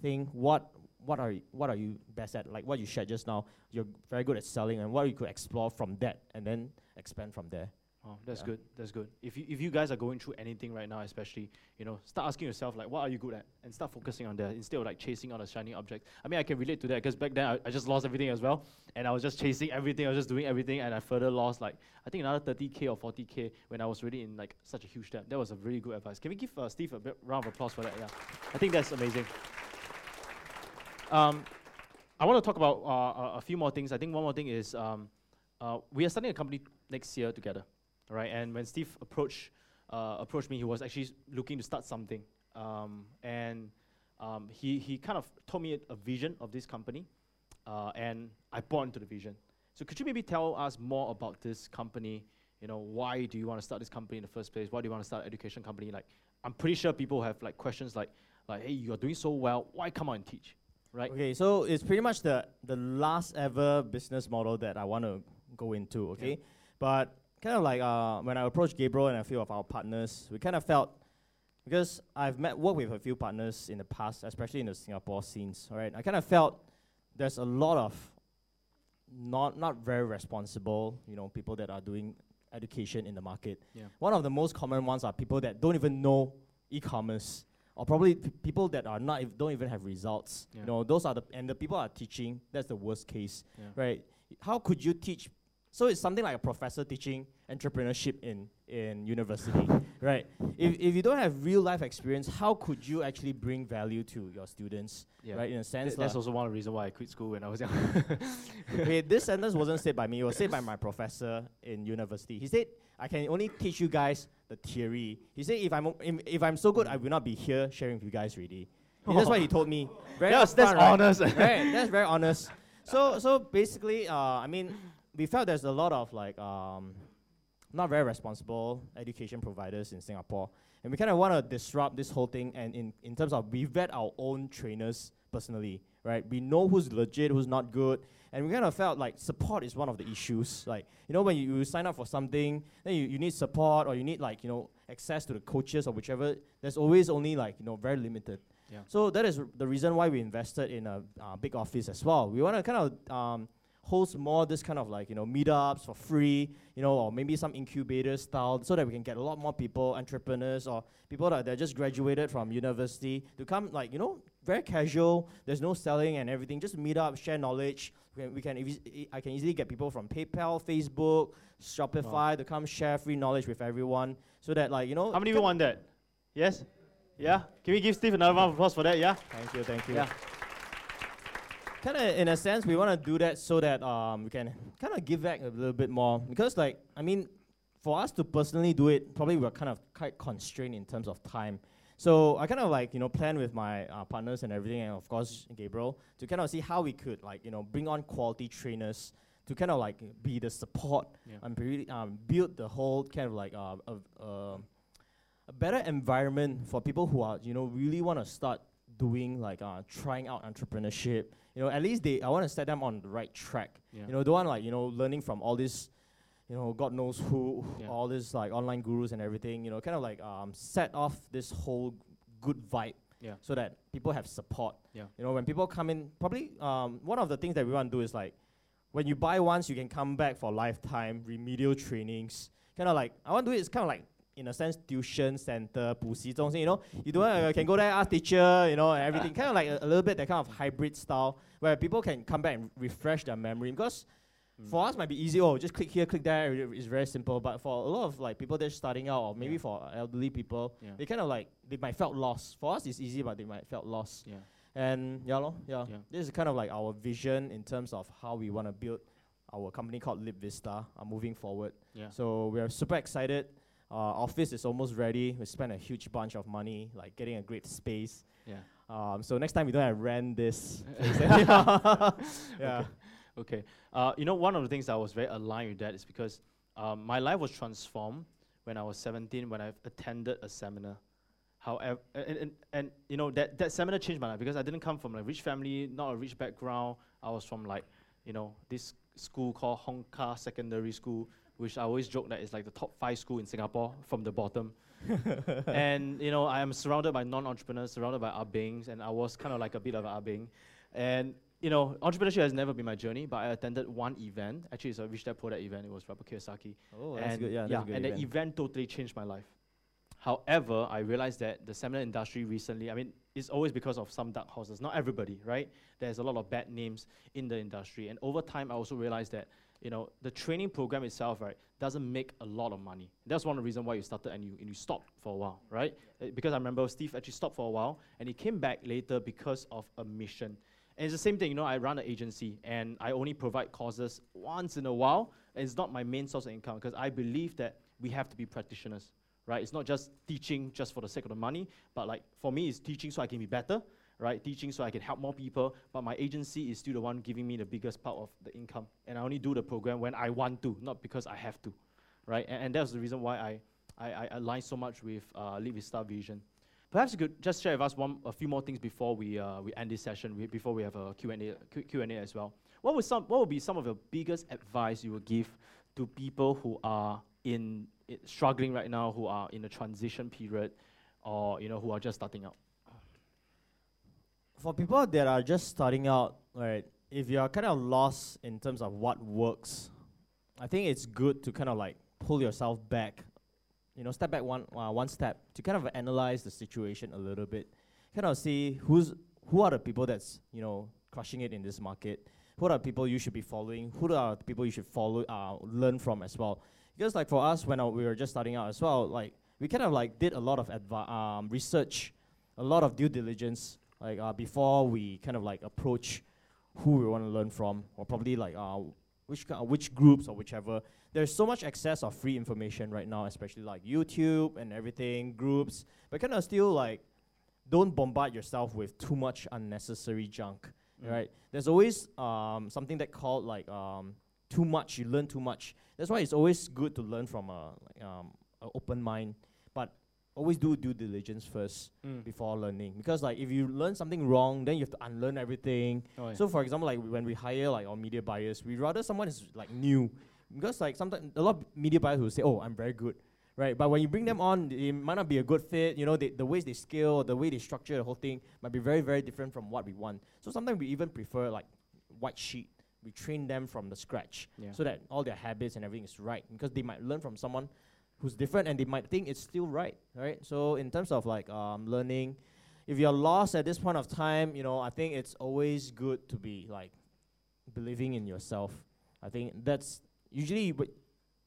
think what what are you, what are you best at? Like what you shared just now, you're very good at selling, and what you could explore from that, and then expand from there. Oh, that's Yeah. good. That's good. If you, if you guys are going through anything right now, especially, you know, start asking yourself like, what are you good at, and start focusing on that instead of like chasing on a shiny object. I mean, I can relate to that because back then I, I just lost everything as well, and I was just chasing everything. I was just doing everything, and I further lost like I think another 30k or 40k when I was really in like such a huge debt. That was a really good advice. Can we give uh, Steve a bit round of applause for that? Yeah, I think that's amazing. Um, I want to talk about uh, a, a few more things. I think one more thing is um, uh, we are starting a company next year together, right? And when Steve approached uh, approached me, he was actually looking to start something, um, and um, he he kind of told me a, a vision of this company, uh, and I bought into the vision. So could you maybe tell us more about this company? You know, why do you want to start this company in the first place? Why do you want to start an education company? Like, I'm pretty sure people have like questions like, like, hey, you're doing so well. Why come out and teach? Right? Okay, so it's pretty much the the last ever business model that I want to go into. Okay, Yeah. but kind of like uh, when I approached Gabriel and a few of our partners, we kind of felt because I've met worked with a few partners in the past, especially in the Singapore scenes. All right, I kind of felt there's a lot of not not very responsible, you know, people that are doing education in the market. Yeah. One of the most common ones are people that don't even know e-commerce, or probably p- people that are not ev- don't even have results. Yeah. You know, those are the and the people are teaching. That's the worst case, Yeah. right? How could you teach? So it's something like a professor teaching entrepreneurship in in university, <laughs> right? If if you don't have real life experience, how could you actually bring value to your students, Yeah. right? In a sense, Th- that's also one of the reasons why I quit school when I was young. <laughs> okay, this sentence wasn't said by me. It was said by my professor in university. He said, "I can only teach you guys the theory." He said, "If I'm o- if, if I'm so good, I will not be here sharing with you guys already." That's what he told me. <laughs> Very That's- that's right? honest. right, that's very honest. So so basically, uh, I mean, we felt there's a lot of like um, not very responsible education providers in Singapore, and we kind of want to disrupt this whole thing. And in in terms of we vet our own trainers personally, right? We know who's legit, who's not good, and we kind of felt like support is one of the issues. Like you know, when you, you sign up for something, then you, you need support or you need like you know access to the coaches or whichever. There's always only like you know very limited. Yeah. So that is the reason why we invested in a uh, big office as well. We want to kind of um, host more this kind of like you know meetups for free, you know, or maybe some incubator style, so that we can get a lot more people, entrepreneurs or people that that just graduated from university to come like you know very casual. There's no selling and everything. Just meet up, share knowledge. We can, we can eas- e- I can easily get people from PayPal, Facebook, Shopify to come share free knowledge with everyone, so that like you know. How many kind people want that? Yes? Yeah? Can we give Steve another round of applause for that? Yeah? Thank you, thank you. Yeah. Kind of, in a sense, we want to do that so that um, we can kind of give back a little bit more. Because, like, I mean, for us to personally do it, probably we're kind of quite constrained in terms of time. So I kind of like you know plan with my uh, partners and everything, and of course Gabriel to kind of see how we could like you know bring on quality trainers to kind of like be the support Yeah. and really um, build the whole kind of like uh, a, a, a better environment for people who are you know really want to start doing like uh, trying out entrepreneurship. You know, at least they I want to set them on the right track. Yeah. You know, don't want like you know learning from all this, you know, God knows who, Yeah. all this like online gurus and everything. You know, kind of like um set off this whole good vibe. Yeah. So that people have support. Yeah. You know, when people come in, probably um one of the things that we want to do is like, when you buy once, you can come back for lifetime remedial trainings. Kind of like I want to do it. It's kind of like in a sense tuition center, 补习中心. You know, you don't uh, can go there ask teacher. You know, and everything. kind of like a, a little bit that kind of hybrid style where people can come back and refresh their memory because. Mm. For us, might be easy. Oh, just click here, click there. it- It's very simple. But for a lot of like people that's starting out, or maybe Yeah. for elderly people, Yeah. they kind of like they might felt lost. For us, it's easy, but they might felt lost. Yeah. And yeah, lor, yeah, Yeah. this is kind of like our vision in terms of how we want to build our company called Lip Vista are moving forward. Yeah. So we are super excited. our office is almost ready. We spent a huge bunch of money, like getting a great space. Yeah. Um, so next time we don't have to rent this <laughs> <laughs> yeah. Okay. Uh, you know, one of the things I was very aligned with that is because um, my life was transformed when I was 17 when I attended a seminar. However, and, and, and you know that, that seminar changed my life because I didn't come from a rich family, not a rich background. I was from like, you know, this school called Hong Kah Secondary School, which I always joke that it's like the top five school in Singapore from the bottom. <laughs> and you know, I am surrounded by non-entrepreneurs, surrounded by ah abings, and I was kind of like a bit of an abing. Ah and you know, entrepreneurship has never been my journey, but I attended one event. Actually, it's a Rich Dad Poor Dad event. It was Robert Kiyosaki. Oh, that's and good. Yeah, that's a good and event. the event totally changed my life. However, I realized that the seminar industry recently, I mean, it's always because of some dark horses. Not everybody, right? There's a lot of bad names in the industry. And over time, I also realized that, you know, the training program itself, right, doesn't make a lot of money. That's one of the reasons why you started and you, and you stopped for a while, right? Uh, Because I remember Steve actually stopped for a while and he came back later because of a mission. And it's the same thing, you know, I run an agency and I only provide courses once in a while. It's not my main source of income because I believe that we have to be practitioners, right? It's not just teaching just for the sake of the money, but like for me, it's teaching so I can be better, right? Teaching so I can help more people. But my agency is still the one giving me the biggest part of the income. And I only do the program when I want to, not because I have to, right? And, and that's the reason why I, I, I align so much with uh, Live with Star Vision. Perhaps you could just share with us one, a few more things before we, uh, we end this session, we, before we have a Q&A, Q&A as well. What would, some, what would be some of your biggest advice you would give to people who are in, struggling right now, who are in a transition period, or you know, who are just starting out? For people that are just starting out, right, if you're kind of lost in terms of what works, I think it's good to kind of like pull yourself back, you know, step back one uh, one step to kind of analyze the situation a little bit, kind of see who's who are the people that's you know crushing it in this market, who are the people you should be following, who are the people you should follow, uh, learn from as well. Because like for us, when uh, we were just starting out as well, like we kind of like did a lot of um, research, a lot of due diligence, like uh, before we kind of like approach who we want to learn from, or probably like uh, which uh, which groups or whichever. There's so much access of free information right now, especially like YouTube and everything, groups. But kind of still like don't bombard yourself with too much unnecessary junk, Mm. right? There's always um, something that called like um, too much. You learn too much. That's why it's always good to learn from a like, um, open mind, but always do due diligence first Mm. before learning. Because like if you learn something wrong, then you have to unlearn everything. Oh, yeah. So for example, like when we hire like our media buyers, we rather someone is like new, because like sometimes a lot of media buyers will say, "Oh, I'm very good," right? But when you bring them on, it might not be a good fit. You know, they, the ways they scale, the way they structure the whole thing might be very very different from what we want. So sometimes we even prefer like white sheet. We train them from the scratch Yeah. so that all their habits and everything is right because they might learn from someone who's different and they might think it's still right, right? So in terms of like um, learning, if you're lost at this point of time, you know, I think it's always good to be like believing in yourself. I think that's usually but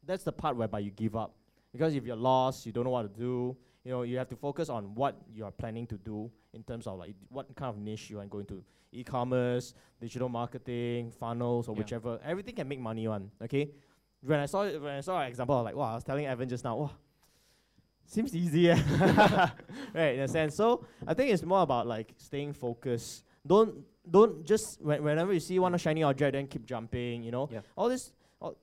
that's the part whereby you give up because if you're lost, you don't know what to do. You know, you have to focus on what you are planning to do in terms of like what kind of niche you want to go into. E-commerce, digital marketing, funnels, or Yeah. whichever. Everything can make money on. Okay. When I saw it, when I saw an example, I was like, wow, I was telling Evan just now, wow, seems easy, eh? <laughs> right? In a sense. So I think it's more about like staying focused. Don't don't just when, whenever you see one shiny object, then keep jumping. You know, Yeah. all this. All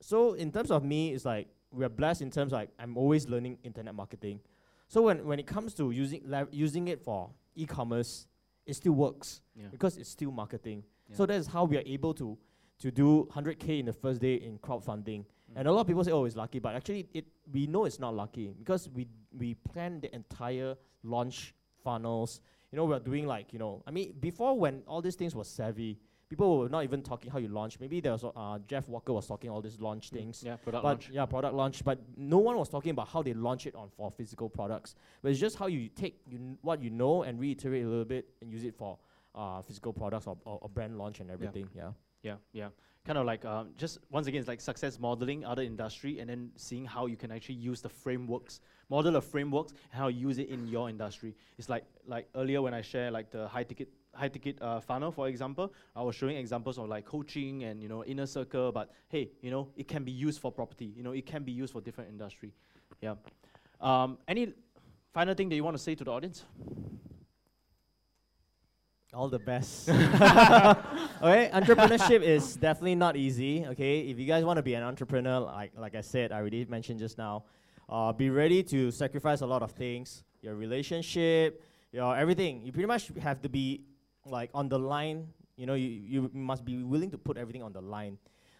so in terms of me, it's like we are blessed in terms like I'm always learning internet marketing. So when when it comes to using using it for e-commerce, it still works Yeah. because it's still marketing. Yeah. So that is how we are able to to do 100k in the first day in crowdfunding. And a lot of people say, "Oh, it's lucky," but actually, it we know it's not lucky because we we planned the entire launch funnels. You know, we're doing like you know, I mean, before when all these things were savvy, people were not even talking how you launch. Maybe there was uh, Jeff Walker was talking all these launch things. Yeah, product But launch. yeah, product launch. But no one was talking about how they launch it on for physical products. But it's just how you take you what you know and reiterate a little bit and use it for uh, physical products or, or, or brand launch and everything. Yeah. Yeah, yeah. Yeah. Kind of like um, just once again, it's like success modeling other industry, and then seeing how you can actually use the frameworks, model of frameworks, and how you use it in your industry. It's like like earlier when I share like the high ticket high ticket uh, funnel, for example, I was showing examples of like coaching and you know inner circle. But hey, you know it can be used for property. You know it can be used for different industry. Yeah. Um, any final thing that you want to say to the audience? All the best. <laughs> <laughs> okay, entrepreneurship is definitely not easy. Okay, if you guys want to be an entrepreneur, like like I said, I already mentioned just now, uh, be ready to sacrifice a lot of things. Your relationship, your everything. You pretty much have to be like on the line. You know, you, you must be willing to put everything on the line.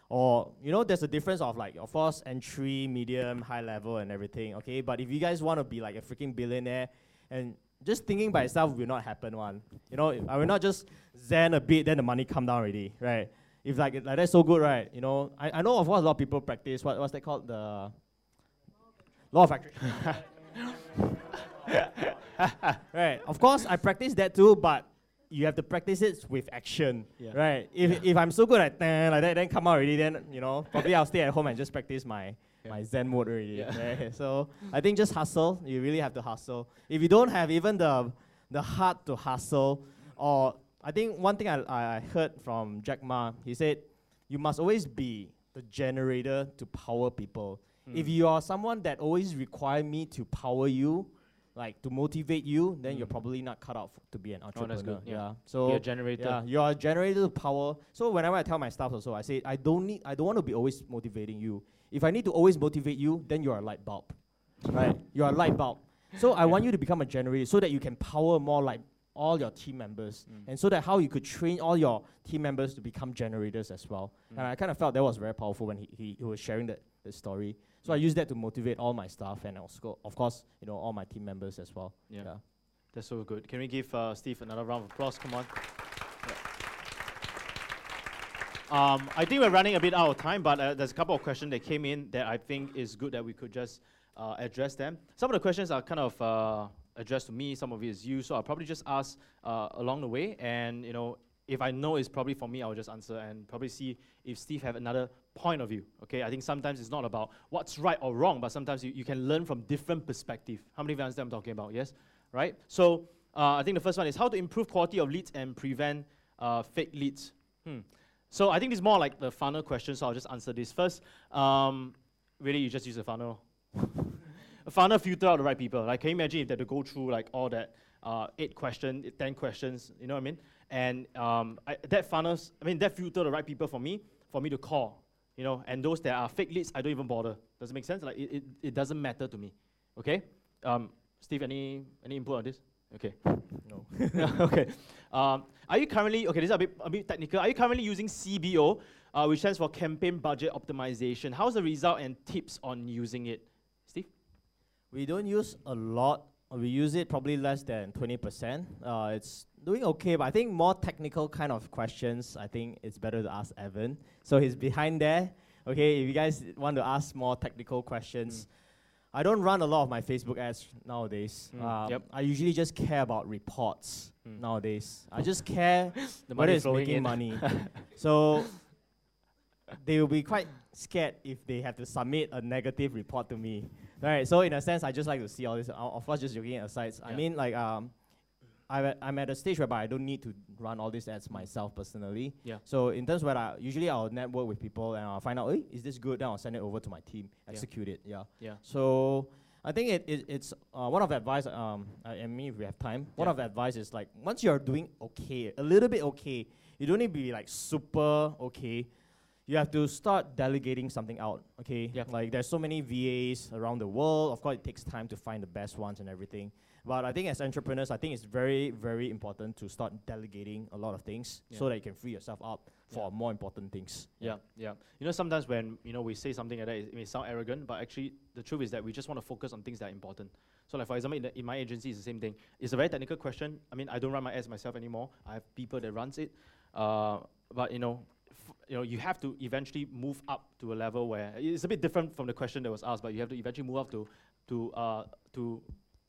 Or, you know, there's a difference of like, of course, entry, medium, high level, and everything, okay? But if you guys want to be like a freaking billionaire and just thinking by itself will not happen one. You know, I will not just zen a bit, then the money come down already, right? If like, like that's so good, right? You know, I, I know of course a lot of people practice what what's that called? The law of attraction. <laughs> right. Of course I practice that too, but you have to practice it with action. Yeah. Right. If if I'm so good at "Nah," like that, then come out already, then you know, probably I'll stay at home and just practice my Yeah. my Zen mode already. Yeah. Right? <laughs> So I think just hustle. You really have to hustle. If you don't have even the the heart to hustle, or I think one thing I, I heard from Jack Ma, he said, you must always be the generator to power people. If Mm. you are someone that always require me to power you, like to motivate you, then you're Mm. probably not cut out to be an Oh, entrepreneur. that's good, yeah. So be a generator. yeah, you are a generator of power. So whenever I tell my staff also, I say I don't need I don't want to be always motivating you. If I need to always motivate you, then you are a light bulb. right? You are a light bulb. So I want you to become a generator so that you can power more like all your team members. Mm. And so that how you could train all your team members to become generators as well. And Mm. I kind of felt that was very powerful when he, he, he was sharing that the story. So I used that to motivate all my staff and also, of course, you know, all my team members as well. Yeah. That's so good. Can we give uh, Steve another round of applause? Come on. Um, I think we're running a bit out of time, but uh, there's a couple of questions that came in that I think is good that we could just uh, address them. Some of the questions are kind of uh, addressed to me, some of it is you, so I'll probably just ask uh, along the way, and you know, if I know it's probably for me, I'll just answer and probably see if Steve have another point of view. Okay, I think sometimes it's not about what's right or wrong, but sometimes you, you can learn from different perspective. How many of you understand I'm talking about? Yes, right. So uh, I think the first one is how to improve quality of leads and prevent uh, fake leads. Hmm. So I think it's more like the funnel question. So I'll just answer this first. Um, really, you just use a funnel. <laughs> a funnel filter out the right people. Like, can you imagine if they had to go through like all that uh, eight questions, ten questions? You know what I mean? And um, I, that funnels, I mean, that filter the right people for me, for me to call. You know, and those that are fake leads, I don't even bother. Does it make sense? Like, it, it, it doesn't matter to me. Okay. Um, Steve, any any input on this? Okay. No. <laughs> okay. Um, are you currently okay? This is a bit a bit technical. Are you currently using CBO, uh, which stands for Campaign Budget Optimization? How's the result and tips on using it, Steve? We don't use a lot. We use it probably less than 20%. Uh, it's doing okay, but I think more technical kind of questions, I think it's better to ask Evan. So he's behind there. Okay, if you guys want to ask more technical questions, I don't run a lot of my Facebook ads nowadays. Mm, Uh, yep. I usually just care about reports Mm. nowadays. I just care <laughs> The whether money it's making in. money. <laughs> so they will be quite scared if they have to submit a negative report to me. Right. So in a sense, I just like to see all this. Uh, of course, just joking aside. I mean, like um, I'm at, I'm at a stage whereby I don't need to run all these ads myself personally. Yeah. So in terms where I usually I'll network with people and I'll find out, hey, is this good? Then I'll send it over to my team, Yeah. execute it. Yeah. Yeah. So I think it, it it's uh, one of the advice. Um, I, I mean, if we have time, one of the advice is like once you're doing okay, a little bit okay, you don't need to be like super okay. You have to start delegating something out. Okay. Yeah. Like there's so many VAs around the world. Of course, it takes time to find the best ones and everything. But I think as entrepreneurs, I think it's very very important to start delegating a lot of things Yeah. so that you can free yourself up for Yeah. more important things. Yeah, yeah. You know, sometimes when you know we say something like that, it may sound arrogant, but actually the truth is that we just want to focus on things that are important. So, like for example, in, the, in my agency, it's the same thing. It's a very technical question. I mean, I don't run my ads myself anymore. I have people that runs it. Uh, but you know, f- you know, you have to eventually move up to a level where it's a bit different from the question that was asked. But you have to eventually move up to to uh, to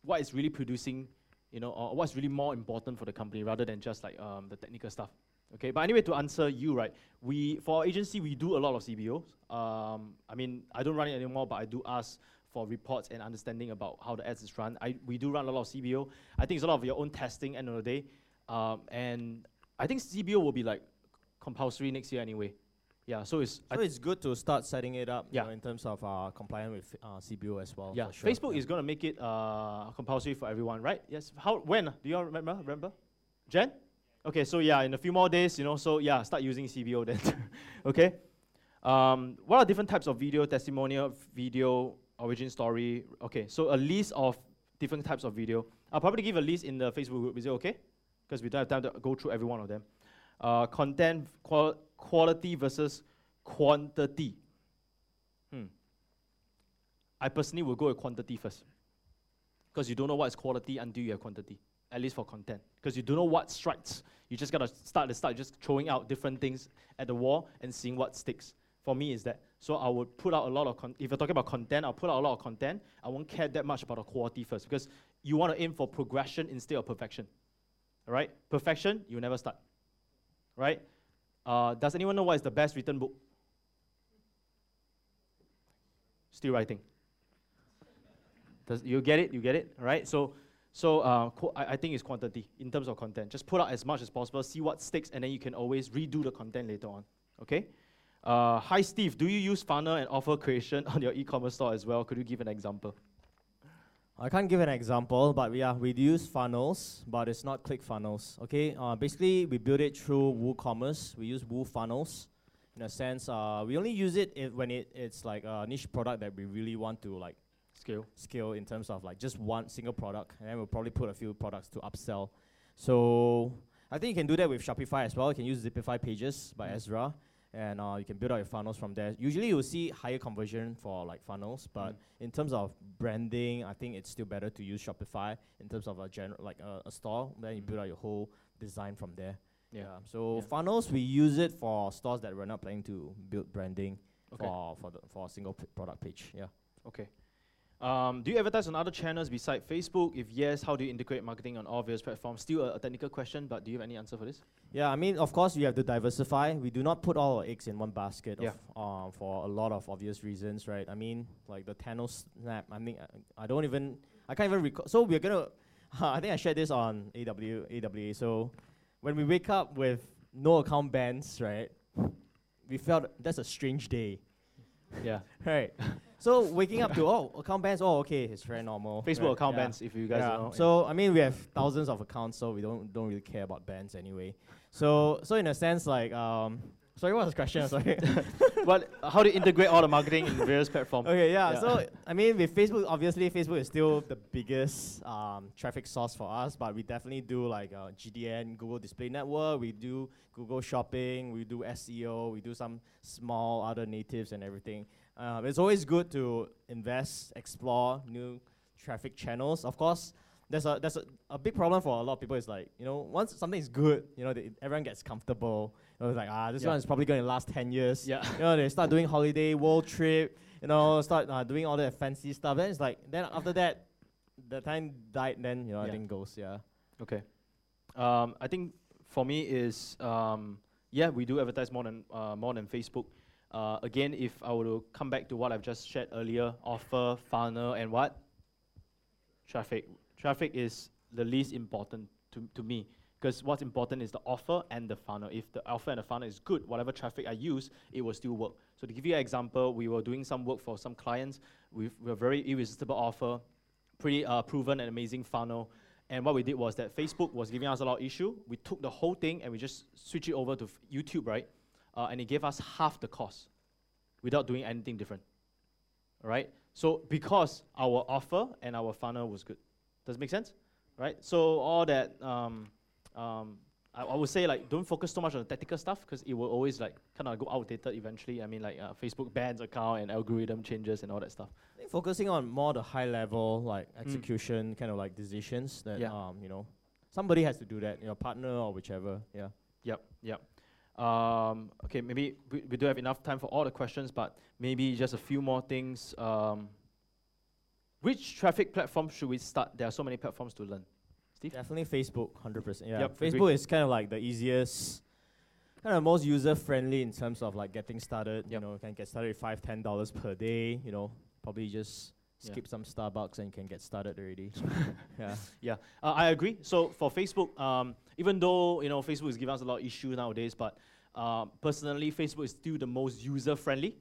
what is really producing, you know, or what's really more important for the company rather than just like um, the technical stuff. Okay, but anyway, to answer you, right, we for our agency we do a lot of CBOs. Um, I mean, I don't run it anymore, but I do ask for reports and understanding about how the ads is run. I we do run a lot of CBO. I think it's a lot of your own testing. End of the day, Um, and I think CBO will be like compulsory next year anyway. Yeah, so it's I So it's good to start setting it up. Yeah. You know, in terms of uh, compliance with uh, CBO as well. yeah. sure. Facebook yeah. is gonna make it uh, compulsory for everyone, right? Yes. How? When? Do you all remember? Remember? Jan? Okay, so yeah, in a few more days, you know, so yeah, start using CBO then. <laughs> okay. Um, what are different types of video? Testimonial, video, origin story. Okay, so a list of different types of video. I'll probably give a list in the Facebook group. Is it okay? Because we don't have time to go through every one of them. Uh, content qual- quality versus quantity. Hmm. I personally will go with quantity first. Because you don't know what is quality until you have quantity, at least for content. Because you don't know what strikes. You just gotta start the start, just throwing out different things at the wall and seeing what sticks. For me, is that. So I would put out a lot of, con- if you're talking about content, I'll put out a lot of content. I won't care that much about the quality first because you want to aim for progression instead of perfection. All right? Perfection, you never start. Right? Uh, does anyone know what is the best written book? Still writing. Does you get it? You get it, right? So, so uh, I, I think it's quantity in terms of content. Just put out as much as possible, see what sticks, and then you can always redo the content later on. Okay. Uh, hi, Steve. Do you use funnel and offer creation <laughs> on your e-commerce store as well? Could you give an example? I can't give an example, but yeah, we use funnels, but it's not ClickFunnels. Okay, uh, basically we build it through WooCommerce. We use WooFunnels. In a sense, uh, we only use it if when it, it's like a niche product that we really want to like Scale. scale in terms of like just one single product, and then we'll probably put a few products to upsell. So I think you can do that with Shopify as well. You can use Zipify Pages by Mm. Ezra, and uh, you can build out your funnels from there. Usually, you'll see higher conversion for like funnels, but Mm. in terms of branding, I think it's still better to use Shopify in terms of a general like a, a store. Then you Mm. build out your whole design from there. Yeah. So Yeah. funnels, we use it for stores that we're not planning to build branding Okay. for for the for a single p- product page. Yeah. Okay. Um, do you advertise on other channels besides Facebook? If yes, how do you integrate marketing on all various platforms? Still a, a technical question, but do you have any answer for this? Yeah, I mean, of course, you have to diversify. We do not put all our eggs in one basket Yeah. of, uh, for a lot of obvious reasons, right? I mean, like the Thanos snap. I mean, I, I don't even, I can't even recall. So we're gonna, <laughs> I think I shared this on AW, AWA. So when we wake up with no account bans, right? We felt that's a strange day, Yeah. <laughs> right? <laughs> so waking up to oh account bans, oh okay, it's very normal. Facebook right? account Yeah. bans, if you guys yeah. know. So I mean, we have thousands of accounts, so we don't don't really care about bands anyway. So so in a sense, like um, sorry, what was the question? Sorry. <laughs> but how do you integrate all the marketing in various platforms? okay, yeah, Yeah. So I mean, with Facebook, obviously Facebook is still the biggest um, traffic source for us, but we definitely do like uh, GDN, Google Display Network. We do Google Shopping. We do SEO. We do some small other natives and everything. Uh, it's always good to invest, explore new traffic channels. Of course, there's a there's a, a big problem for a lot of people. Is like you know once something is good, you know they, everyone gets comfortable. Know, it's like ah this Yeah. one is probably going to last ten years. Yeah. You know they start doing holiday, world trip. You know start uh, doing all that fancy stuff. Then it's like then after that, the time died. Then you know Yeah. I think goes yeah. Okay. Um, I think for me is um, yeah, we do advertise more than uh, more than Facebook. Uh, again, if I were to come back to what I've just shared earlier, offer, funnel, and what? Traffic. Traffic is the least important to, to me because what's important is the offer and the funnel. If the offer and the funnel is good, whatever traffic I use, it will still work. So to give you an example, we were doing some work for some clients with a very irresistible offer, pretty uh, proven and amazing funnel. And what we did was that Facebook was giving us a lot of issue. We took the whole thing and we just switched it over to f- YouTube, right? Uh, and it gave us half the cost without doing anything different. Right? So because our offer and our funnel was good. Does it make sense? Right? So all that, um, um, I, I would say like don't focus so much on the technical stuff because it will always like kind of go outdated eventually. I mean like uh, Facebook bans account and algorithm changes and all that stuff. I think focusing on more the high level like Mm. execution kind of like decisions that Yeah. um you know somebody has to do that your partner or whichever yeah. Yep, yep. Um, okay, maybe we, we do have enough time for all the questions, but maybe just a few more things. Um, which traffic platform should we start? There are so many platforms to learn. Steve? Definitely Facebook, hundred percent. Yeah, Yep, Facebook is kind of like the easiest, kind of most user friendly in terms of like getting started. You Yep. know, can get started with five, ten dollars per day. You know, probably just Yeah. skip some Starbucks and you can get started already. <laughs> yeah. Yeah, uh, I agree. So for Facebook, um, even though you know Facebook is giving us a lot of issues nowadays, but um, personally, Facebook is still the most user friendly.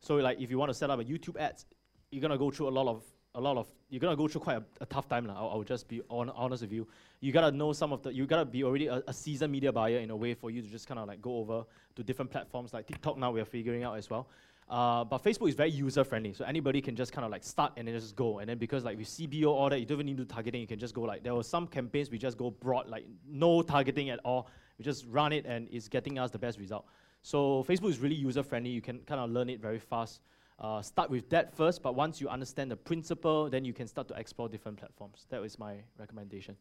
So like, if you want to set up a YouTube ads, you're gonna go through a lot of a lot of you're gonna go through quite a, a tough time. Now, I'll, I'll just be on, honest with you. You gotta know some of the. You gotta be already a, a seasoned media buyer in a way for you to just kind of like go over to different platforms like TikTok. Now we are figuring out as well. Uh, but Facebook is very user friendly, so anybody can just kind of like start and then just go. And then because like with CBO all that, you don't even need to targeting. You can just go like there were some campaigns we just go broad, like no targeting at all. We just run it and it's getting us the best result. So Facebook is really user friendly. You can kind of learn it very fast. Uh, start with that first, but once you understand the principle, then you can start to explore different platforms. That is my recommendation.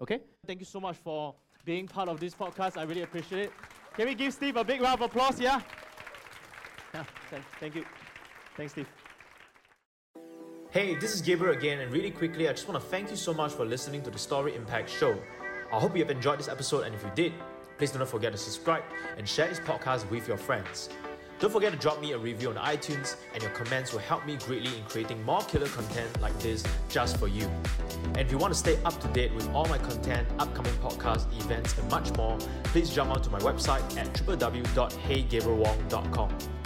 Okay? Thank you so much for being part of this podcast. I really appreciate it. Can we give Steve a big round of applause? Yeah? Yeah, <laughs> thank, thank you. Thanks, Steve. Hey, this is Gabriel again, and really quickly, I just want to thank you so much for listening to the Story Impact Show. I hope you have enjoyed this episode, and if you did, please do not forget to subscribe and share this podcast with your friends. Don't forget to drop me a review on iTunes, and your comments will help me greatly in creating more killer content like this just for you. And if you want to stay up to date with all my content, upcoming podcasts, events, and much more, please jump onto my website at www.heygabrielwong.com.